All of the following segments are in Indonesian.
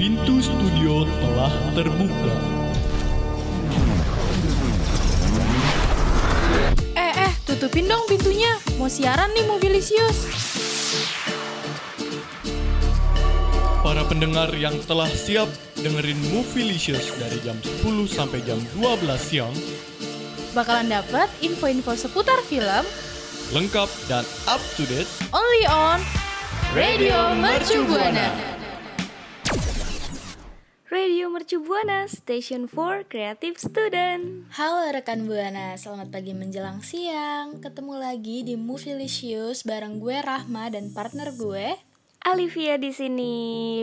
Pintu studio telah terbuka. Eh, eh, tutupin dong pintunya. Mau siaran nih Mobilisius. Para pendengar yang telah siap dengerin Movielicious dari jam 10 sampai jam 12 siang, Bakalan dapat info-info seputar film lengkap dan up to date only on Radio Mercu Buana. Radio Mercu Buana, Station for Creative Student. Halo rekan Buana, selamat pagi menjelang siang. Ketemu lagi di Movielicious bareng gue Rahma dan partner gue. Alivia di sini.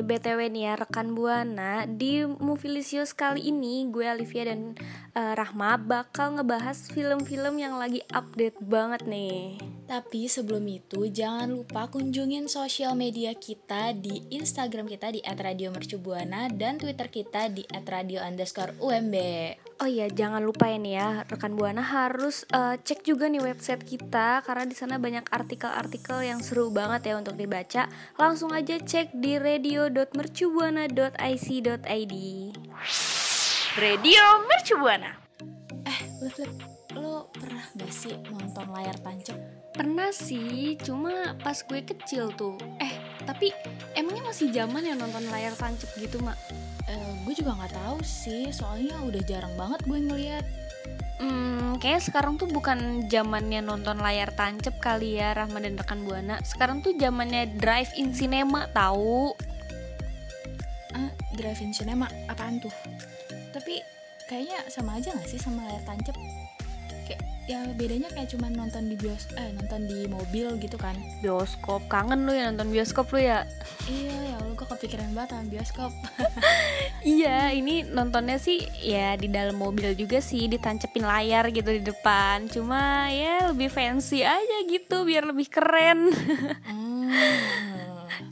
BTW nih ya rekan Buana, di Movielicious kali ini gue Alivia dan eh, Rahma bakal ngebahas film-film yang lagi update banget nih. Tapi sebelum itu jangan lupa kunjungin sosial media kita di Instagram kita di @radiomercubuana dan Twitter kita di @radio_umb. Oh iya, jangan lupa ya nih ya, rekan Buana harus eh, cek juga nih website kita karena di sana banyak artikel-artikel yang seru banget ya untuk dibaca. Langsung aja cek di radio.mercubuana.ic.id. Radio Mercu Buana. Eh, Lip, Lip, lo pernah gak sih nonton layar tancap? Pernah sih, cuma pas gue kecil tuh. Eh, tapi emangnya masih zaman ya nonton layar tancap gitu, Mak? Eh, gue juga nggak tahu sih, soalnya udah jarang banget gue ngeliat. Hmm, kayak sekarang tuh bukan zamannya nonton layar tancap kali ya, Rahma dan rekan Buana. Sekarang tuh zamannya drive-in cinema tahu. Ah, drive-in cinema apaan tuh? Tapi kayaknya sama aja gak sih sama layar tancap? Kayak ya bedanya kayak cuma nonton di bios eh nonton di mobil gitu kan. Bioskop, kangen lu ya nonton bioskop lu ya? Iya, ya Allah gue kepikiran banget sama bioskop. Iya, ini nontonnya sih ya di dalam mobil juga sih, ditancepin layar gitu di depan. Cuma ya lebih fancy aja gitu, biar lebih keren. Hmm.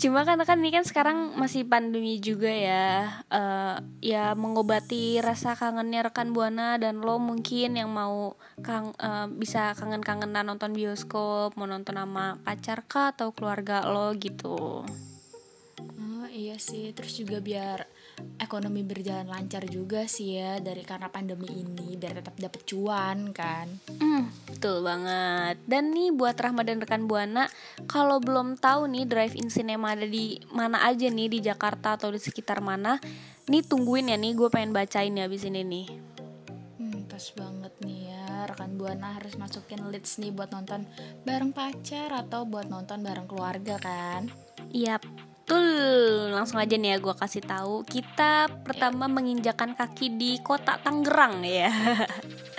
Cuma kan kan ini kan sekarang masih pandemi juga ya, Eh, ya mengobati rasa kangennya rekan buana dan lo mungkin yang mau kang eh, bisa kangen-kangenan nonton bioskop, mau nonton sama pacar kah atau keluarga lo gitu. Oh iya sih, terus juga biar ekonomi berjalan lancar juga sih ya dari karena pandemi ini biar tetap dapet cuan kan. Hmm, betul banget. Dan nih buat Rahma dan rekan Buana, kalau belum tahu nih drive-in cinema ada di mana aja nih di Jakarta atau di sekitar mana, nih tungguin ya nih gue pengen bacain ya abis ini nih. Hmm, pas banget nih ya rekan buana harus masukin leads nih buat nonton bareng pacar atau buat nonton bareng keluarga kan. Iya, betul. Langsung aja nih ya gue kasih tahu. Kita pertama menginjakan kaki di kota Tangerang ya.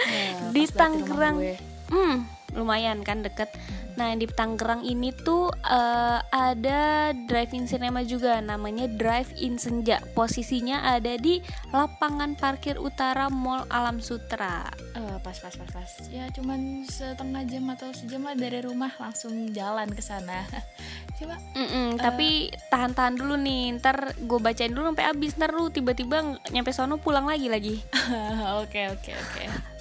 Ya, Di Tangerang. Hmm, lumayan kan deket. Nah di Tangerang ini tuh eh, ada drive-in cinema juga, namanya Drive-in Senja. Posisinya ada di lapangan parkir utara Mall Alam Sutra. Eh, pas pas pas pas. Ya cuman setengah jam atau sejam lah dari rumah langsung jalan ke sana. Coba Mm-mm, Tapi tahan-tahan dulu nih, ntar gue bacain dulu sampai habis. Ntar lu tiba-tiba nyampe sono pulang lagi lagi. Oke oke oke.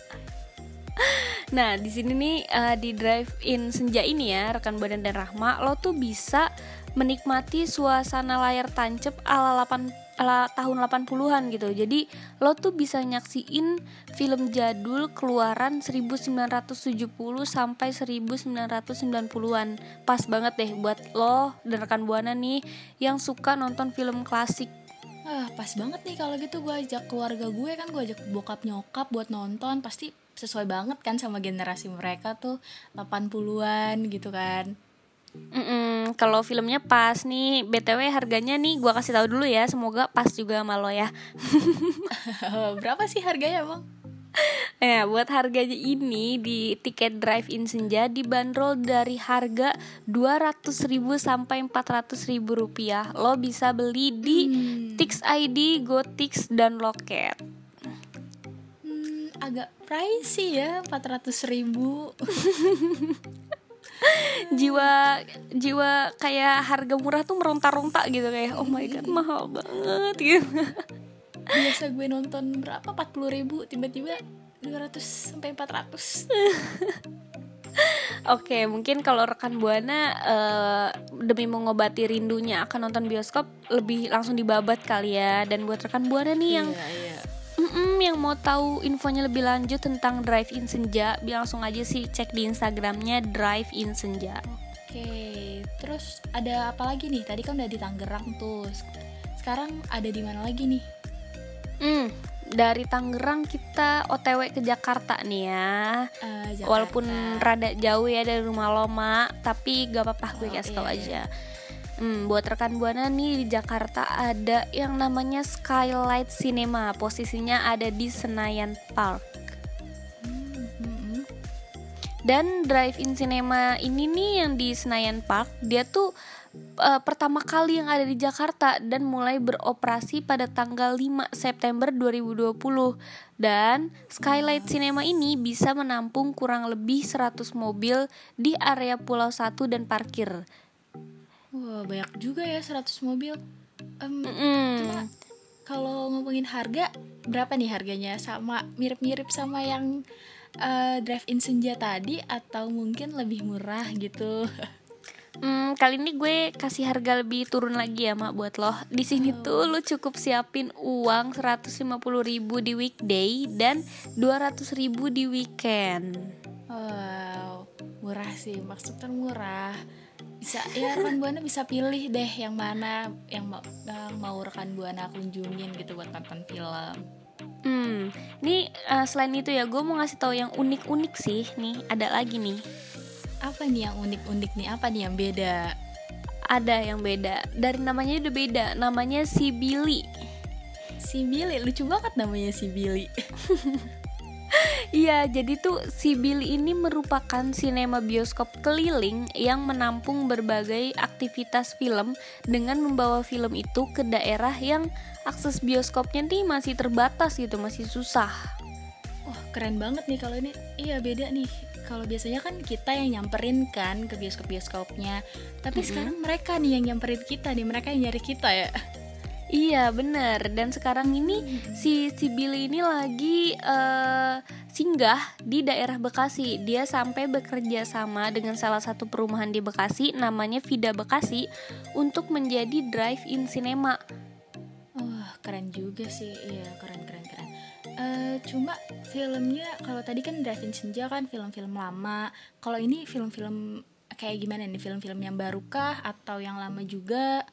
Nah, di sini nih eh, di drive-in senja ini ya, rekan Badan dan Rahma, lo tuh bisa menikmati suasana layar tancep ala 8 ala tahun 80-an gitu. Jadi lo tuh bisa nyaksiin film jadul keluaran 1970 sampai 1990-an. Pas banget deh buat lo dan rekan Buana nih yang suka nonton film klasik. Ah, pas banget nih kalau gitu gue ajak keluarga gue kan gue ajak bokap nyokap buat nonton pasti sesuai banget kan sama generasi mereka tuh 80-an gitu kan. Mm-mm, kalau filmnya pas nih, BTW harganya nih gua kasih tahu dulu ya, semoga pas juga sama lo ya. Berapa sih harganya, Bang? Ya, buat harganya ini di tiket drive-in senja dibanderol dari harga 200.000 sampai 400.000 rupiah. Lo bisa beli di Tix ID, GoTix dan Loket. Hmm, agak pricey ya, 400 ribu. Jiwa jiwa kayak harga murah tuh meronta-ronta gitu kayak oh my god mahal banget gitu. Biasa gue nonton berapa? 40 ribu, tiba-tiba 200 sampai 400. Oke, mungkin kalau rekan Buana eh, demi mengobati rindunya akan nonton bioskop lebih langsung dibabat kali ya. Dan buat rekan Buana nih yang Iya, iya. Mm-mm, yang mau tahu infonya lebih lanjut tentang Drive In Senja, biar langsung aja sih cek di Instagramnya Drive In Senja. Oke, terus ada apa lagi nih? Tadi kan udah di Tangerang tuh. Sekarang ada di mana lagi nih? Hmm, dari Tangerang kita OTW ke Jakarta nih ya. Eh, Jakarta. Walaupun rada jauh ya dari rumah lo, Mak, tapi gak apa-apa gue Oh, kasih tau iya, aja. Hmm, buat rekan buana nih di Jakarta ada yang namanya Skylight Cinema. Posisinya ada di Senayan Park. Dan drive-in cinema ini nih yang di Senayan Park, dia tuh eh, pertama kali yang ada di Jakarta dan mulai beroperasi pada tanggal 5 September 2020. Dan Skylight Cinema ini bisa menampung kurang lebih 100 mobil di area Pulau 1 dan parkir. Wah, banyak juga ya 100 mobil. Em, Mm-mm. Cuma kalau ngomongin harga, berapa nih harganya? Sama mirip-mirip sama yang eh, drive-in senja tadi atau mungkin lebih murah gitu? Hmm, kali ini gue kasih harga lebih turun lagi ya mak buat lo. Di sini tuh lo cukup siapin uang 150.000 di weekday dan 200.000 di weekend. Wow, murah sih, maksudnya murah. Bisa ya rekan buana bisa pilih deh yang mana yang mau, yang mau rekan buana kunjungin gitu buat nonton film. Hmm, nih eh, selain itu ya gue mau ngasih tahu yang unik-unik sih. Nih ada lagi nih. Apa nih yang unik-unik nih? Apa nih yang beda? Ada yang beda. Dari namanya udah beda. Namanya si Billy. Si Billy, lucu banget namanya si Billy. Iya, jadi tuh si Billy ini merupakan sinema bioskop keliling yang menampung berbagai aktivitas film dengan membawa film itu ke daerah yang akses bioskopnya nih masih terbatas gitu, masih susah. Wah, keren banget nih kalau ini. Iya, beda nih. Kalau biasanya kan kita yang nyamperin kan ke bioskop-bioskopnya. Tapi sekarang mereka nih yang nyamperin kita nih, mereka yang nyari kita ya. Iya bener Dan sekarang ini si si Billy ini lagi eh, singgah di daerah Bekasi Dia sampai bekerja sama dengan salah satu perumahan di Bekasi Namanya Vida Bekasi Untuk menjadi drive-in cinema Wah, keren juga sih. Iya, keren keren keren. Eh, cuma filmnya kalau tadi kan Drive-In Senja kan film-film lama. Kalau ini film-film kayak gimana nih? Film-film yang baru kah atau yang lama juga?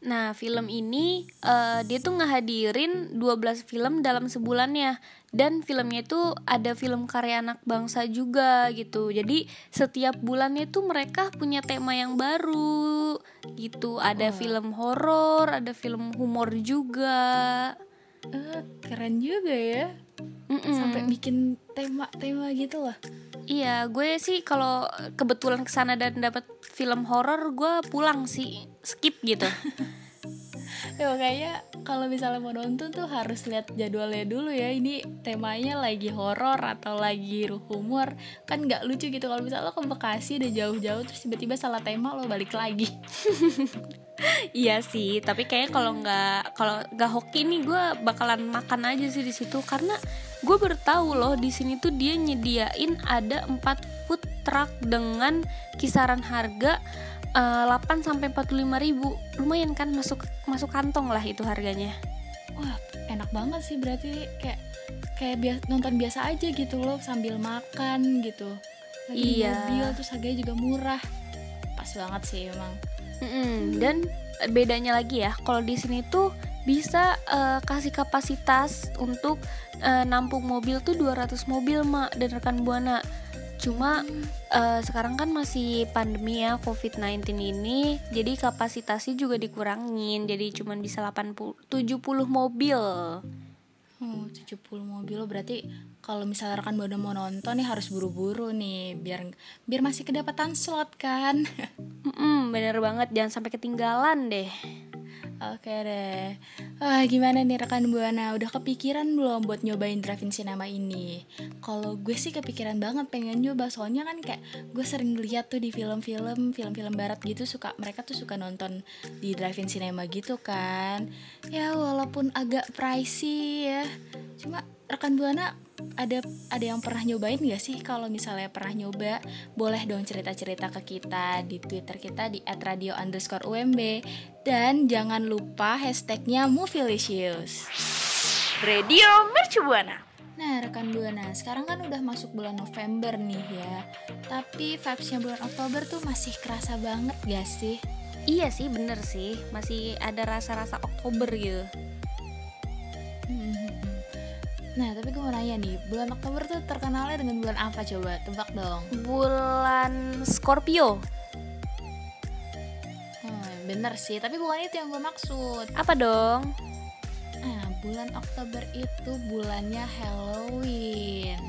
Nah film ini eh, dia tuh ngehadirin 12 film dalam sebulannya. Dan filmnya itu ada film karya anak bangsa juga gitu. Jadi setiap bulannya tuh mereka punya tema yang baru gitu. Ada film horor, ada film humor juga. Eh, keren juga ya. Mm-mm. Sampai bikin tema-tema gitu loh. Iya gue sih kalau kebetulan ke sana dan dapat film horor gue pulang sih skip gitu Ya makanya kalau misalnya mau nonton tuh harus lihat jadwalnya dulu ya. Ini temanya lagi horor atau lagi humor. Kan nggak lucu gitu kalau misalnya lo ke Bekasi udah jauh-jauh terus tiba-tiba salah tema lo balik lagi. Iya sih, tapi kayaknya kalau nggak kalau nggak hoki nih gue bakalan makan aja sih di situ karena gue baru tahu loh di sini tuh dia nyediain ada 4 food truck dengan kisaran harga eh, 8 sampai 45 ribu lumayan kan masuk masuk kantong lah itu harganya. Wah, enak banget sih berarti kayak kayak bias- nonton biasa aja gitu loh sambil makan gitu. Lagi Iya. mobil terus harganya juga murah. Pas banget sih emang. Mm-mm, Dan bedanya lagi ya, kalau di sini tuh bisa eh, kasih kapasitas untuk eh, nampung mobil tuh 200 mobil mak dan rekan buana. Cuma eh, sekarang kan masih pandemi ya COVID-19 ini, jadi kapasitasnya juga dikurangin, jadi cuman bisa 80 70 mobil. Oh, 70 mobil berarti kalau misalnya rekan Buana mau nonton nih harus buru-buru nih biar biar masih kedapatan slot kan. Mm-mm, bener banget, jangan sampai ketinggalan deh. Oke deh. Wah, gimana nih rekan Buana? Udah kepikiran belum buat nyobain drive-in cinema ini? Kalau gue sih kepikiran banget pengen nyoba soalnya kan kayak gue sering lihat tuh di film-film, film-film barat gitu suka mereka tuh suka nonton di drive-in cinema gitu kan. Ya walaupun agak pricey ya. Cuma rekan buana ada ada yang pernah nyobain gak sih kalau misalnya pernah nyoba boleh dong cerita cerita ke kita di twitter kita di @radio underscore umb dan jangan lupa hashtagnya movielicious Radio Mercubuana. Nah, rekan Buana, sekarang kan udah masuk bulan November nih ya. Tapi vibes-nya bulan Oktober tuh masih kerasa banget gak sih? Iya sih bener sih Masih ada rasa-rasa Oktober gitu. Nah, tapi gue mau nanya nih, bulan Oktober tuh terkenalnya dengan bulan apa coba? Tebak dong. Bulan Scorpio Hmm, bener sih, tapi bukan itu yang gue maksud. Apa dong? Nah, bulan Oktober itu bulannya Halloween.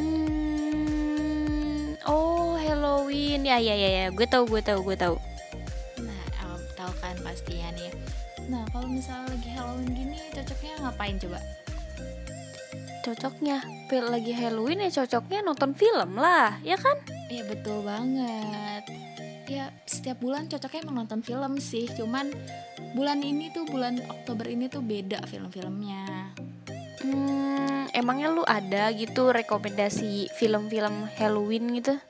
Hmm, oh Halloween ya ya ya ya gue tahu gue tahu gue tahu Nah, em, tahu kan pastinya nih. Nah, kalau misalnya lagi Halloween gini, cocoknya ngapain coba? Cocoknya fil lagi Halloween ya cocoknya nonton film lah ya kan Iya betul banget. Ya setiap bulan cocoknya emang nonton film sih. Cuman bulan ini tuh bulan Oktober ini tuh beda film-filmnya. hmm, emangnya lu ada gitu rekomendasi film-film Halloween gitu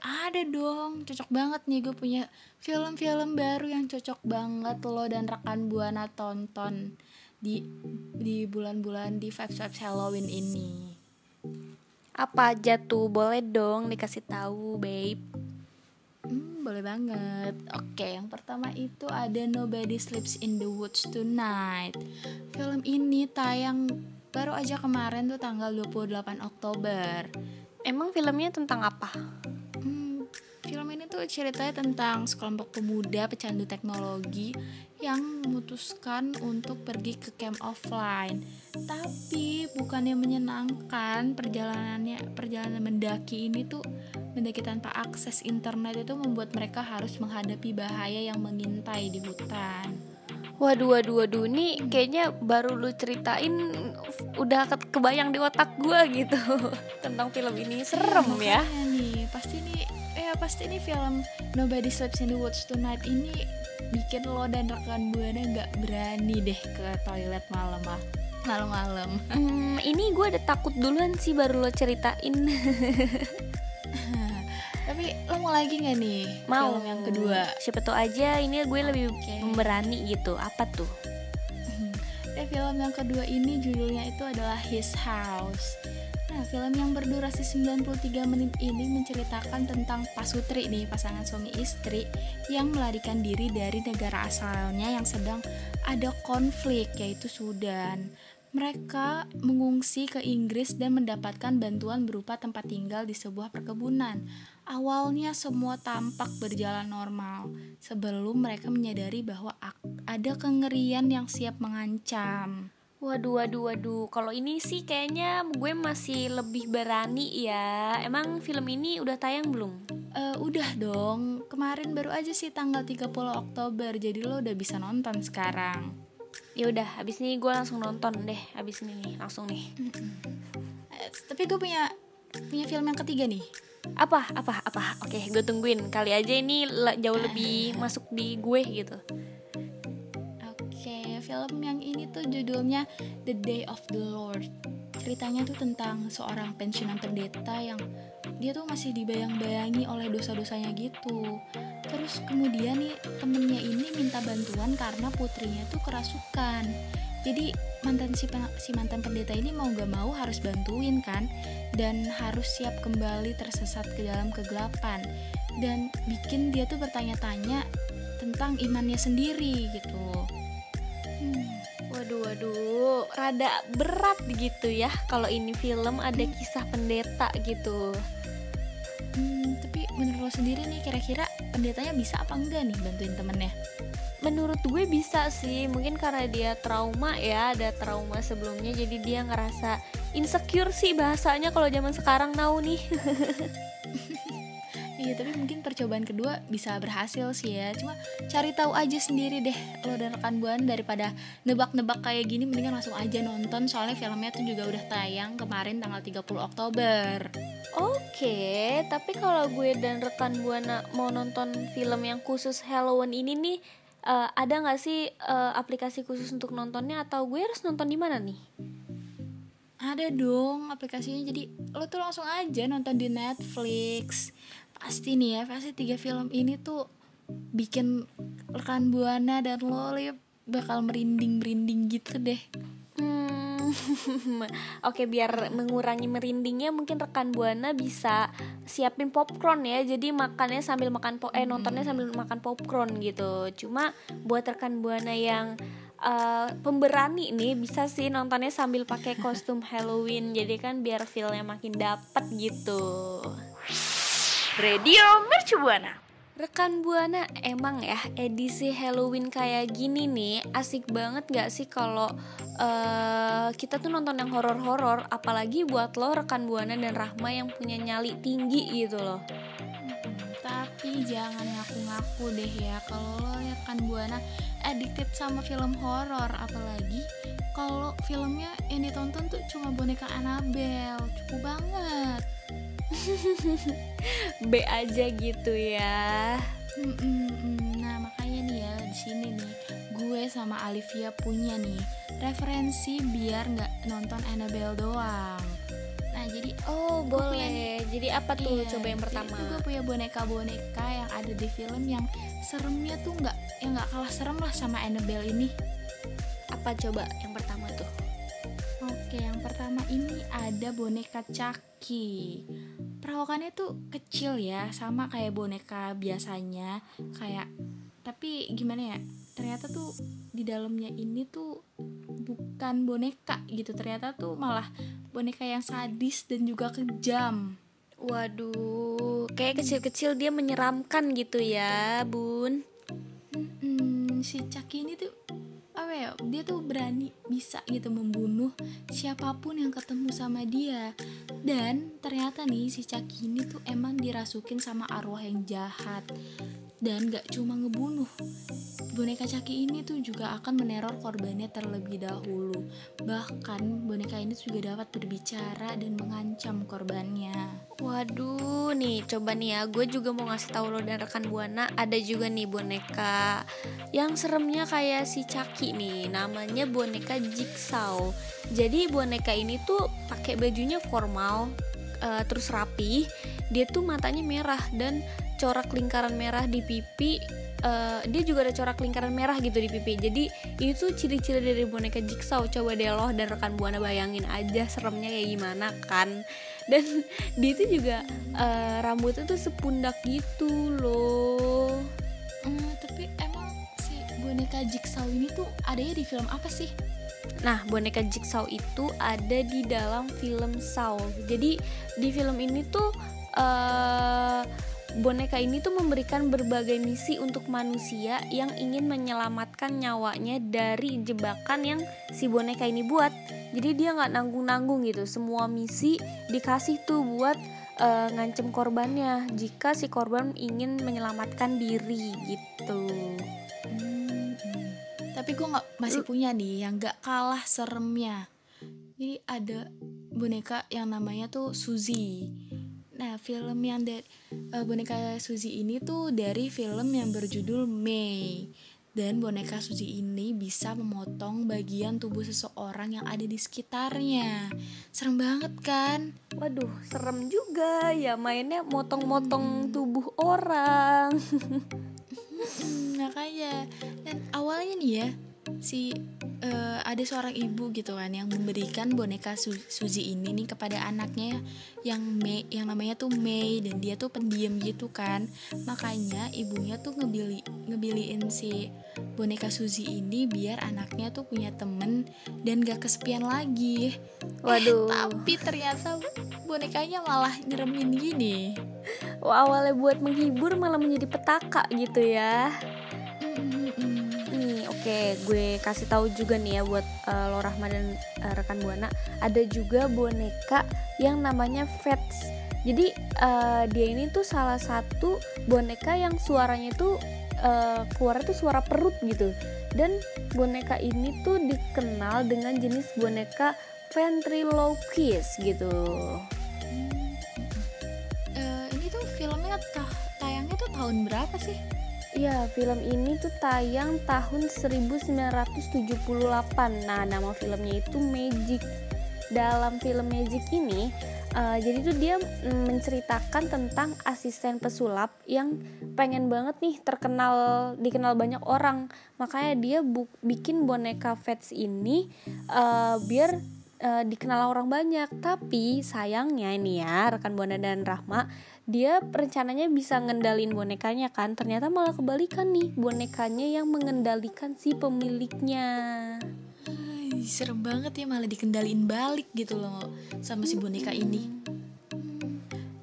Ada dong, cocok banget nih gue punya film-film baru yang cocok banget lo dan rekan buana tonton di di bulan-bulan di vibes vibes Halloween ini. apa aja tuh boleh dong dikasih tahu babe Hmm, boleh banget. Oke, yang pertama itu ada Nobody Sleeps in the Woods Tonight. Film ini tayang baru aja kemarin tuh tanggal 28 Oktober. emang filmnya tentang apa Hmm, film ini tuh ceritanya tentang sekelompok pemuda pecandu teknologi yang memutuskan untuk pergi ke camp offline. Tapi bukannya menyenangkan perjalanannya perjalanan mendaki ini tuh mendaki tanpa akses internet itu membuat mereka harus menghadapi bahaya yang mengintai di hutan. Waduh, waduh, waduh, ini kayaknya baru lu ceritain udah ke- kebayang di otak gua gitu tentang film ini serem ya. Makanya nih, pasti nih ya pasti nih film Nobody Sleeps in the Woods Tonight ini bikin lo dan rekan buana nggak berani deh ke toilet malam ah malam-malam. Hmm, ini gue udah takut duluan sih baru lo ceritain. Tapi lo mau lagi nggak nih Mau film yang kedua? Siapa tahu aja ini gue lebih Oke. berani gitu. Apa tuh? Ya, film yang kedua ini judulnya itu adalah His House. Nah, film yang berdurasi 93 menit ini menceritakan tentang pasutri nih, pasangan suami istri yang melarikan diri dari negara asalnya yang sedang ada konflik yaitu Sudan. Mereka mengungsi ke Inggris dan mendapatkan bantuan berupa tempat tinggal di sebuah perkebunan. Awalnya semua tampak berjalan normal sebelum mereka menyadari bahwa ada kengerian yang siap mengancam. Waduh, waduh, waduh. Kalau ini sih kayaknya gue masih lebih berani ya. Emang film ini udah tayang belum? Eh, udah dong, kemarin baru aja sih tanggal 30 Oktober, jadi lo udah bisa nonton sekarang. Ya udah, habis ini gue langsung nonton deh. Habis ini nih, langsung nih. Eh, tapi gue punya punya film yang ketiga nih. Apa? Apa? Apa? Oke, gue tungguin. Kali aja ini jauh lebih masuk di gue gitu. Film yang ini tuh judulnya The Day of the Lord. Ceritanya tuh tentang seorang pensiunan pendeta yang dia tuh masih dibayang-bayangi oleh dosa-dosanya gitu. Terus kemudian nih temennya ini minta bantuan karena putrinya tuh kerasukan. Jadi mantan si, si mantan pendeta ini mau gak mau harus bantuin kan dan harus siap kembali tersesat ke dalam kegelapan dan bikin dia tuh bertanya-tanya tentang imannya sendiri gitu. Waduh, waduh, rada berat gitu ya kalau ini film ada kisah pendeta gitu. hmm, tapi menurut lo sendiri nih kira-kira pendetanya bisa apa enggak nih bantuin temennya? Menurut gue bisa sih, mungkin karena dia trauma ya, ada trauma sebelumnya jadi dia ngerasa insecure sih bahasanya kalau zaman sekarang now nih. Iya tapi mungkin percobaan kedua bisa berhasil sih ya. Cuma cari tahu aja sendiri deh Lo dan rekan buan daripada nebak-nebak kayak gini Mendingan langsung aja nonton. Soalnya filmnya tuh juga udah tayang kemarin tanggal 30 Oktober. Oke, tapi kalau gue dan rekan buana mau nonton film yang khusus Halloween ini nih, eh, ada nggak sih eh, aplikasi khusus untuk nontonnya? Atau gue harus nonton di mana nih? Ada dong aplikasinya. Jadi lo tuh langsung aja nonton di Netflix. Pasti nih ya, pasti tiga film ini tuh bikin rekan buana dan lo li bakal merinding-merinding gitu deh. Hmm, Oke biar mengurangi merindingnya mungkin rekan buana bisa siapin popcorn ya. Jadi makannya sambil makan po eh nontonnya sambil makan popcorn gitu. Cuma buat rekan buana yang eh, pemberani nih bisa sih nontonnya sambil pakai kostum Halloween. Jadi kan biar feelnya makin dapet gitu Radio Mercubuana. Rekan Buana, emang ya edisi Halloween kayak gini nih asik banget gak sih kalau eh, kita tuh nonton yang horor-horor, apalagi buat lo rekan Buana dan Rahma yang punya nyali tinggi gitu loh. Tapi jangan ngaku-ngaku deh ya kalau lo ya kan buana addicted sama film horor apalagi kalau filmnya yang ditonton tuh cuma boneka Annabelle cukup banget B aja gitu ya. Nah makanya nih ya di sini nih gue sama Alivia punya nih referensi biar nggak nonton Annabelle doang. Nah jadi Oh Gue punya boleh. Jadi apa tuh? Iya, Coba yang jadi pertama. tuh gue punya boneka-boneka yang ada di film yang seremnya tuh nggak yang nggak kalah serem lah sama Annabelle ini. Apa coba yang pertama? Oke, yang pertama ini ada boneka Chucky. Perawakannya tuh kecil ya, sama kayak boneka biasanya, kayak tapi gimana ya? Ternyata tuh di dalamnya ini tuh bukan boneka gitu. Ternyata tuh malah boneka yang sadis dan juga kejam. Waduh, kayak kecil-kecil dia menyeramkan gitu ya, Bun. Hmm, si Chucky ini tuh apa ya? Dia tuh berani bisa gitu membunuh siapa pun yang ketemu sama dia. Dan ternyata nih si Chucky ini tuh emang dirasukin sama arwah yang jahat. Dan gak cuma ngebunuh. Boneka Chucky ini tuh juga akan meneror korbannya terlebih dahulu. Bahkan boneka ini juga dapat berbicara dan mengancam korbannya. Waduh, nih coba nih ya, gue juga mau ngasih tahu lo dan rekan buana ada juga nih boneka yang seremnya kayak si Caki nih, namanya boneka Jigsaw. Jadi boneka ini tuh pakai bajunya formal, eh, terus rapi, dia tuh matanya merah dan corak lingkaran merah di pipi. eh, dia juga ada corak lingkaran merah gitu di pipi. Jadi itu ciri-ciri dari boneka Jigsaw. Coba deh lo dan rekan buana bayangin aja seremnya kayak gimana kan dan dia itu juga eh, rambutnya tuh sepundak gitu loh Hmm, tapi emang si boneka Jigsaw ini tuh adanya di film apa sih? nah boneka Jigsaw itu ada di dalam film Saw jadi di film ini tuh eh boneka ini tuh memberikan berbagai misi untuk manusia yang ingin menyelamatkan nyawanya dari jebakan yang si boneka ini buat. Jadi dia nggak nanggung-nanggung gitu. Semua misi dikasih tuh buat eh, ngancem korbannya. Jika si korban ingin menyelamatkan diri gitu. Hmm, Tapi gue nggak masih punya nih yang gak kalah seremnya. Jadi ada boneka yang namanya tuh Suzy. Nah film yang dari eh, boneka Suzy ini tuh dari film yang berjudul May. Dan boneka Suzy ini bisa memotong bagian tubuh seseorang yang ada di sekitarnya. Serem banget kan? Waduh, serem juga ya mainnya motong-motong tubuh orang. Hmm, makanya dan awalnya nih ya si eh, ada seorang ibu gitu kan yang memberikan boneka Su- Suzy ini nih kepada anaknya yang Mei yang namanya tuh Mei dan dia tuh pendiam gitu kan makanya ibunya tuh ngebili ngebiliin si boneka Suzy ini biar anaknya tuh punya temen dan gak kesepian lagi Waduh. tapi ternyata bonekanya malah nyeremin gini Wah, awalnya buat menghibur malah menjadi petaka gitu ya. Oke, gue kasih tahu juga nih ya buat eh, lo Rahma dan eh, rekan Buana, ada juga boneka yang namanya Fats. Jadi eh, dia ini tuh salah satu boneka yang suaranya tuh eh, keluar tuh suara perut gitu. Dan boneka ini tuh dikenal dengan jenis boneka ventriloquist gitu. Eh, ini tuh filmnya tayangnya tuh tahun berapa sih? Iya, film ini tuh tayang tahun 1978. Nah, nama filmnya itu Magic. dalam film Magic ini uh, jadi tuh dia menceritakan tentang asisten pesulap yang pengen banget nih terkenal dikenal banyak orang makanya dia bikin boneka Vets ini uh, biar uh, dikenal orang banyak tapi sayangnya ini ya rekan buana dan Rahma dia rencananya bisa ngendalin bonekanya kan. Ternyata malah kebalikan nih bonekanya yang mengendalikan si pemiliknya. Ay, serem banget ya malah dikendalin balik gitu loh sama si boneka ini.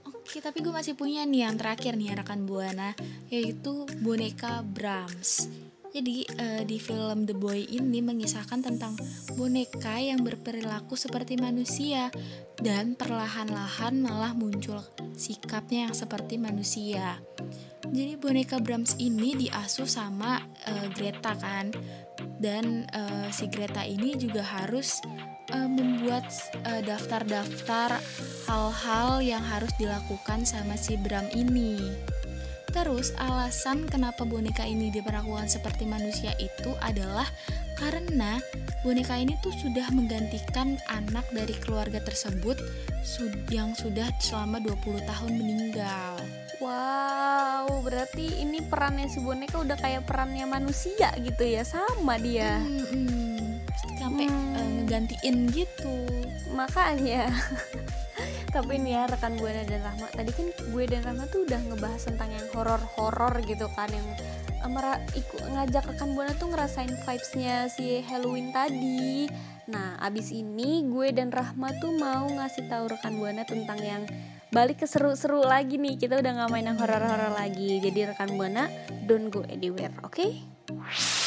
Oke tapi gue masih punya nih yang terakhir nih rekan buana yaitu boneka Brahms jadi uh, di film The Boy ini mengisahkan tentang boneka yang berperilaku seperti manusia dan perlahan-lahan malah muncul sikapnya yang seperti manusia. Jadi boneka Brahms ini diasuh sama uh, Greta kan, dan uh, si Greta ini juga harus uh, membuat daftar-daftar uh, hal-hal yang harus dilakukan sama si Bram ini. Terus alasan kenapa boneka ini diperlakukan seperti manusia itu adalah karena boneka ini tuh sudah menggantikan anak dari keluarga tersebut yang sudah selama 20 tahun meninggal. Wow, berarti ini perannya si boneka udah kayak perannya manusia gitu ya, sama dia. Hmm, hmm. Sampai hmm. uh, ngegantiin gitu. Makanya tapi ini ya rekan gue dan Rahma. Tadi kan gue dan Rahma tuh udah ngebahas tentang yang horor-horor gitu kan yang uh, ikut ngajak rekan buana tuh ngerasain vibesnya si Halloween tadi. Nah abis ini gue dan Rahma tuh mau ngasih tahu rekan buana tentang yang balik ke seru-seru lagi nih. Kita udah nggak main yang horor-horor lagi. Jadi rekan buana don't go anywhere oke? okay?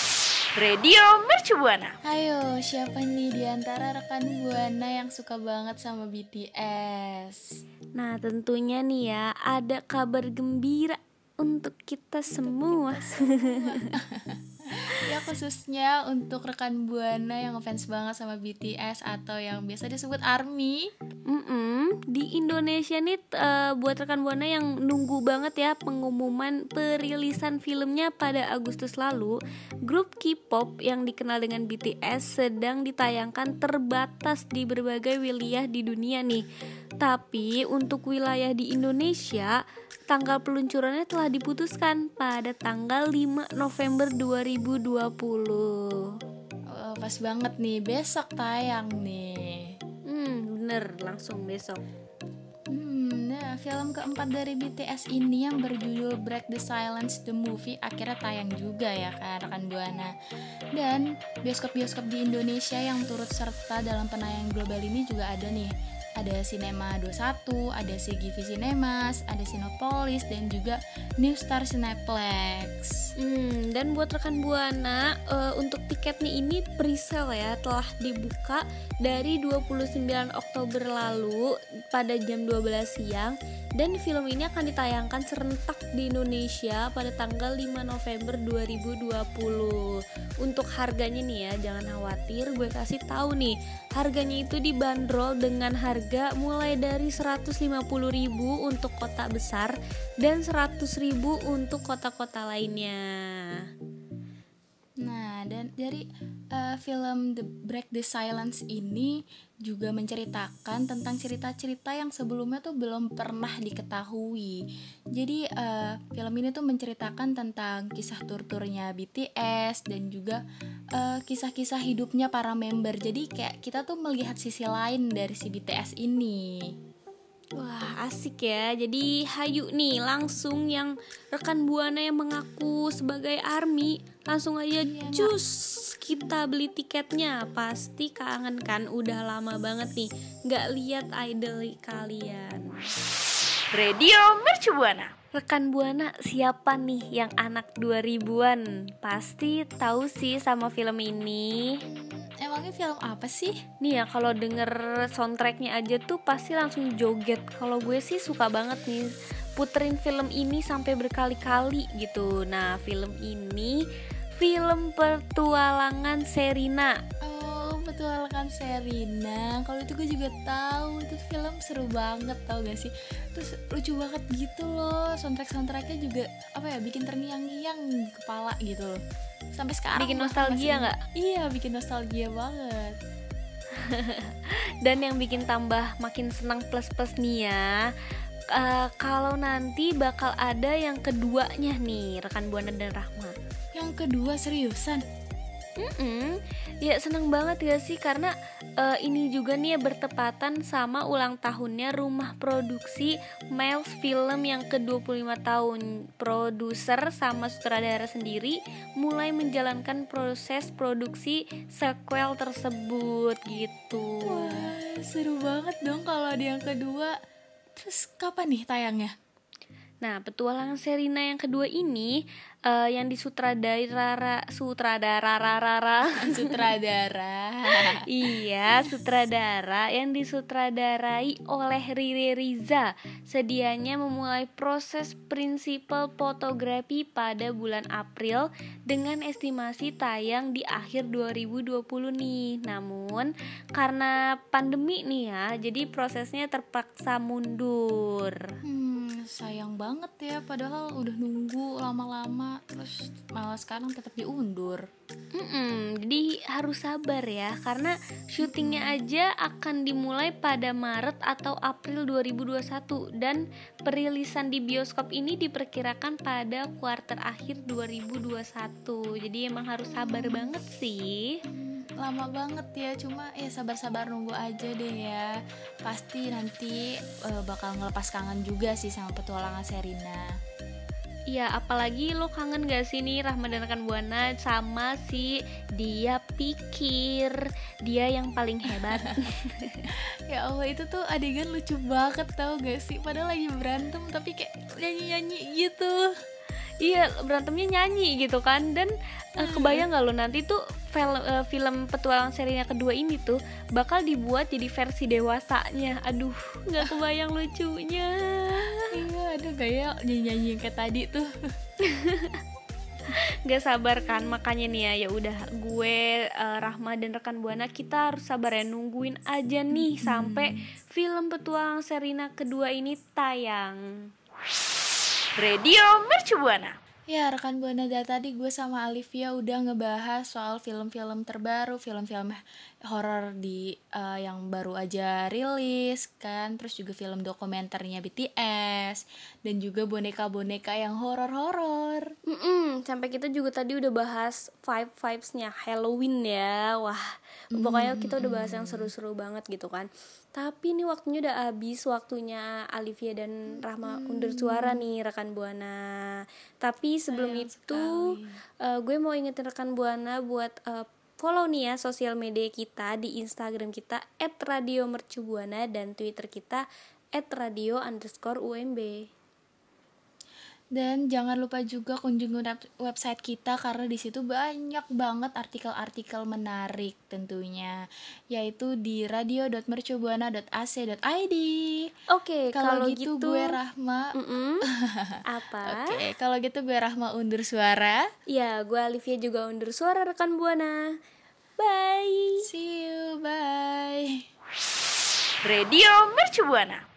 Radio Mercu Buana. Ayo, siapa nih di antara rekan Buana yang suka banget sama BTS? Nah, tentunya nih ya, ada kabar gembira untuk kita semua. ya khususnya untuk rekan buana yang ngefans banget sama BTS atau yang biasa disebut ARMY. Mm -mm. Di Indonesia nih uh, buat rekan buana yang nunggu banget ya pengumuman perilisan filmnya pada Agustus lalu, grup K-pop yang dikenal dengan BTS sedang ditayangkan terbatas di berbagai wilayah di dunia nih. Tapi untuk wilayah di Indonesia tanggal peluncurannya telah diputuskan pada tanggal 5 November 2020. Oh, pas banget nih, besok tayang nih. Hmm, bener, langsung besok. Hmm, nah film keempat dari BTS ini yang berjudul Break the Silence the Movie akhirnya tayang juga ya kan rekan Buana. Dan bioskop-bioskop di Indonesia yang turut serta dalam penayangan global ini juga ada nih ada Cinema 21, ada CGV Cinemas, ada Sinopolis dan juga New Star Cineplex. Hmm, dan buat rekan Buana uh, untuk tiketnya ini presale ya telah dibuka dari 29 Oktober lalu pada jam 12 siang dan film ini akan ditayangkan serentak di Indonesia pada tanggal 5 November 2020. Untuk harganya nih ya, jangan khawatir, gue kasih tahu nih. Harganya itu dibanderol dengan harga mulai dari 150.000 untuk kota besar dan 100.000 untuk kota-kota lainnya. Nah, dan dari uh, film The Break the Silence ini juga menceritakan tentang cerita-cerita yang sebelumnya tuh belum pernah diketahui. Jadi uh, film ini tuh menceritakan tentang kisah tur-turnya BTS dan juga kisah kisah-kisah hidupnya para member. Jadi kayak kita tuh melihat sisi lain dari si BTS ini. Wah asik ya. Jadi Hayu nih langsung yang rekan Buana yang mengaku sebagai ARMY Langsung aja iya, cus kita beli tiketnya. Pasti kangen kan? Udah lama banget nih Gak lihat idol kalian. Radio Mercu Buana. Rekan Buana siapa nih yang anak 2000-an? Pasti tahu sih sama film ini Emangnya film apa sih? Nih ya kalau denger soundtracknya aja tuh pasti langsung joget. Kalau gue sih suka banget nih puterin film ini sampai berkali-kali gitu. Nah film ini film petualangan Serina. Oh petualangan Serina. Kalau itu gue juga tahu itu film seru banget tau gak sih? Terus lucu banget gitu loh. Soundtrack soundtracknya juga apa ya bikin terngiang-ngiang di kepala gitu loh sampai sekarang bikin nostalgia nggak iya bikin nostalgia banget Dan yang bikin tambah makin senang plus-plus nih ya uh, Kalau nanti bakal ada yang keduanya nih rekan Buana dan Rahma Yang kedua seriusan? Mm-mm. Ya seneng banget ya sih? Karena uh, ini juga nih ya bertepatan sama ulang tahunnya rumah produksi Miles Film yang ke-25 tahun. Produser sama sutradara sendiri mulai menjalankan proses produksi sequel tersebut gitu. Wah seru banget dong kalau ada yang kedua. Terus kapan nih tayangnya? Nah, petualangan Serina yang kedua ini uh, yang disutradara sutradara rara sutradara. Iya sutradara yang disutradarai oleh Riri Riza. Sedianya memulai proses prinsipal fotografi pada bulan April dengan estimasi tayang di akhir 2020 nih. Namun karena pandemi nih ya jadi prosesnya terpaksa mundur. Hmm sayang banget ya padahal udah nunggu lama-lama terus malah sekarang tetap diundur. Mm-mm, jadi harus sabar ya karena syutingnya aja akan dimulai pada Maret atau April 2021 dan perilisan di bioskop ini diperkirakan pada kuarter akhir 2021 jadi emang harus sabar banget sih lama banget ya cuma ya sabar-sabar nunggu aja deh ya pasti nanti uh, bakal ngelepas kangen juga sih sama petualangan Serina Iya, apalagi lo kangen gak sih nih Rahma dan rekan Buana sama si dia pikir dia yang paling hebat. ya Allah itu tuh adegan lucu banget tau gak sih? Padahal lagi berantem tapi kayak nyanyi-nyanyi gitu. Iya, berantemnya nyanyi gitu kan dan uh, kebayang gak lo nanti tuh film, uh, film petualang serinya kedua ini tuh bakal dibuat jadi versi dewasanya aduh nggak kebayang lucunya iya aduh gaya nyanyi-nyanyi kayak tadi tuh Gak sabar kan makanya nih ya ya udah gue uh, Rahma dan rekan buana kita harus sabar ya nungguin aja nih hmm. sampai film petualang Serina kedua ini tayang. Radio Mercu Buana. Ya rekan Buana tadi gue sama Alivia udah ngebahas soal film-film terbaru, film-film horor di uh, yang baru aja rilis kan, terus juga film dokumenternya BTS dan juga boneka-boneka yang horor-horor. Mm -mm, sampai kita juga tadi udah bahas vibe vibesnya Halloween ya, wah pokoknya kita udah bahas yang seru-seru banget gitu kan. Tapi ini waktunya udah habis waktunya Alivia dan Rahma hmm. undur suara nih rekan buana. Tapi sebelum Sayang itu uh, gue mau ingetin rekan buana buat uh, follow nih ya sosial media kita di Instagram kita @radiomercubuana dan Twitter kita @radio_umb dan jangan lupa juga kunjungi website kita karena di situ banyak banget artikel-artikel menarik tentunya, yaitu di radio.mercubuana.ac.id. Oke, okay, kalau gitu, gitu gue Rahma. Mm -mm. Apa? Oke, okay, kalau gitu gue Rahma undur suara. Ya, gue Olivia juga undur suara rekan Buana. Bye. See you, bye. Radio Mercubuana.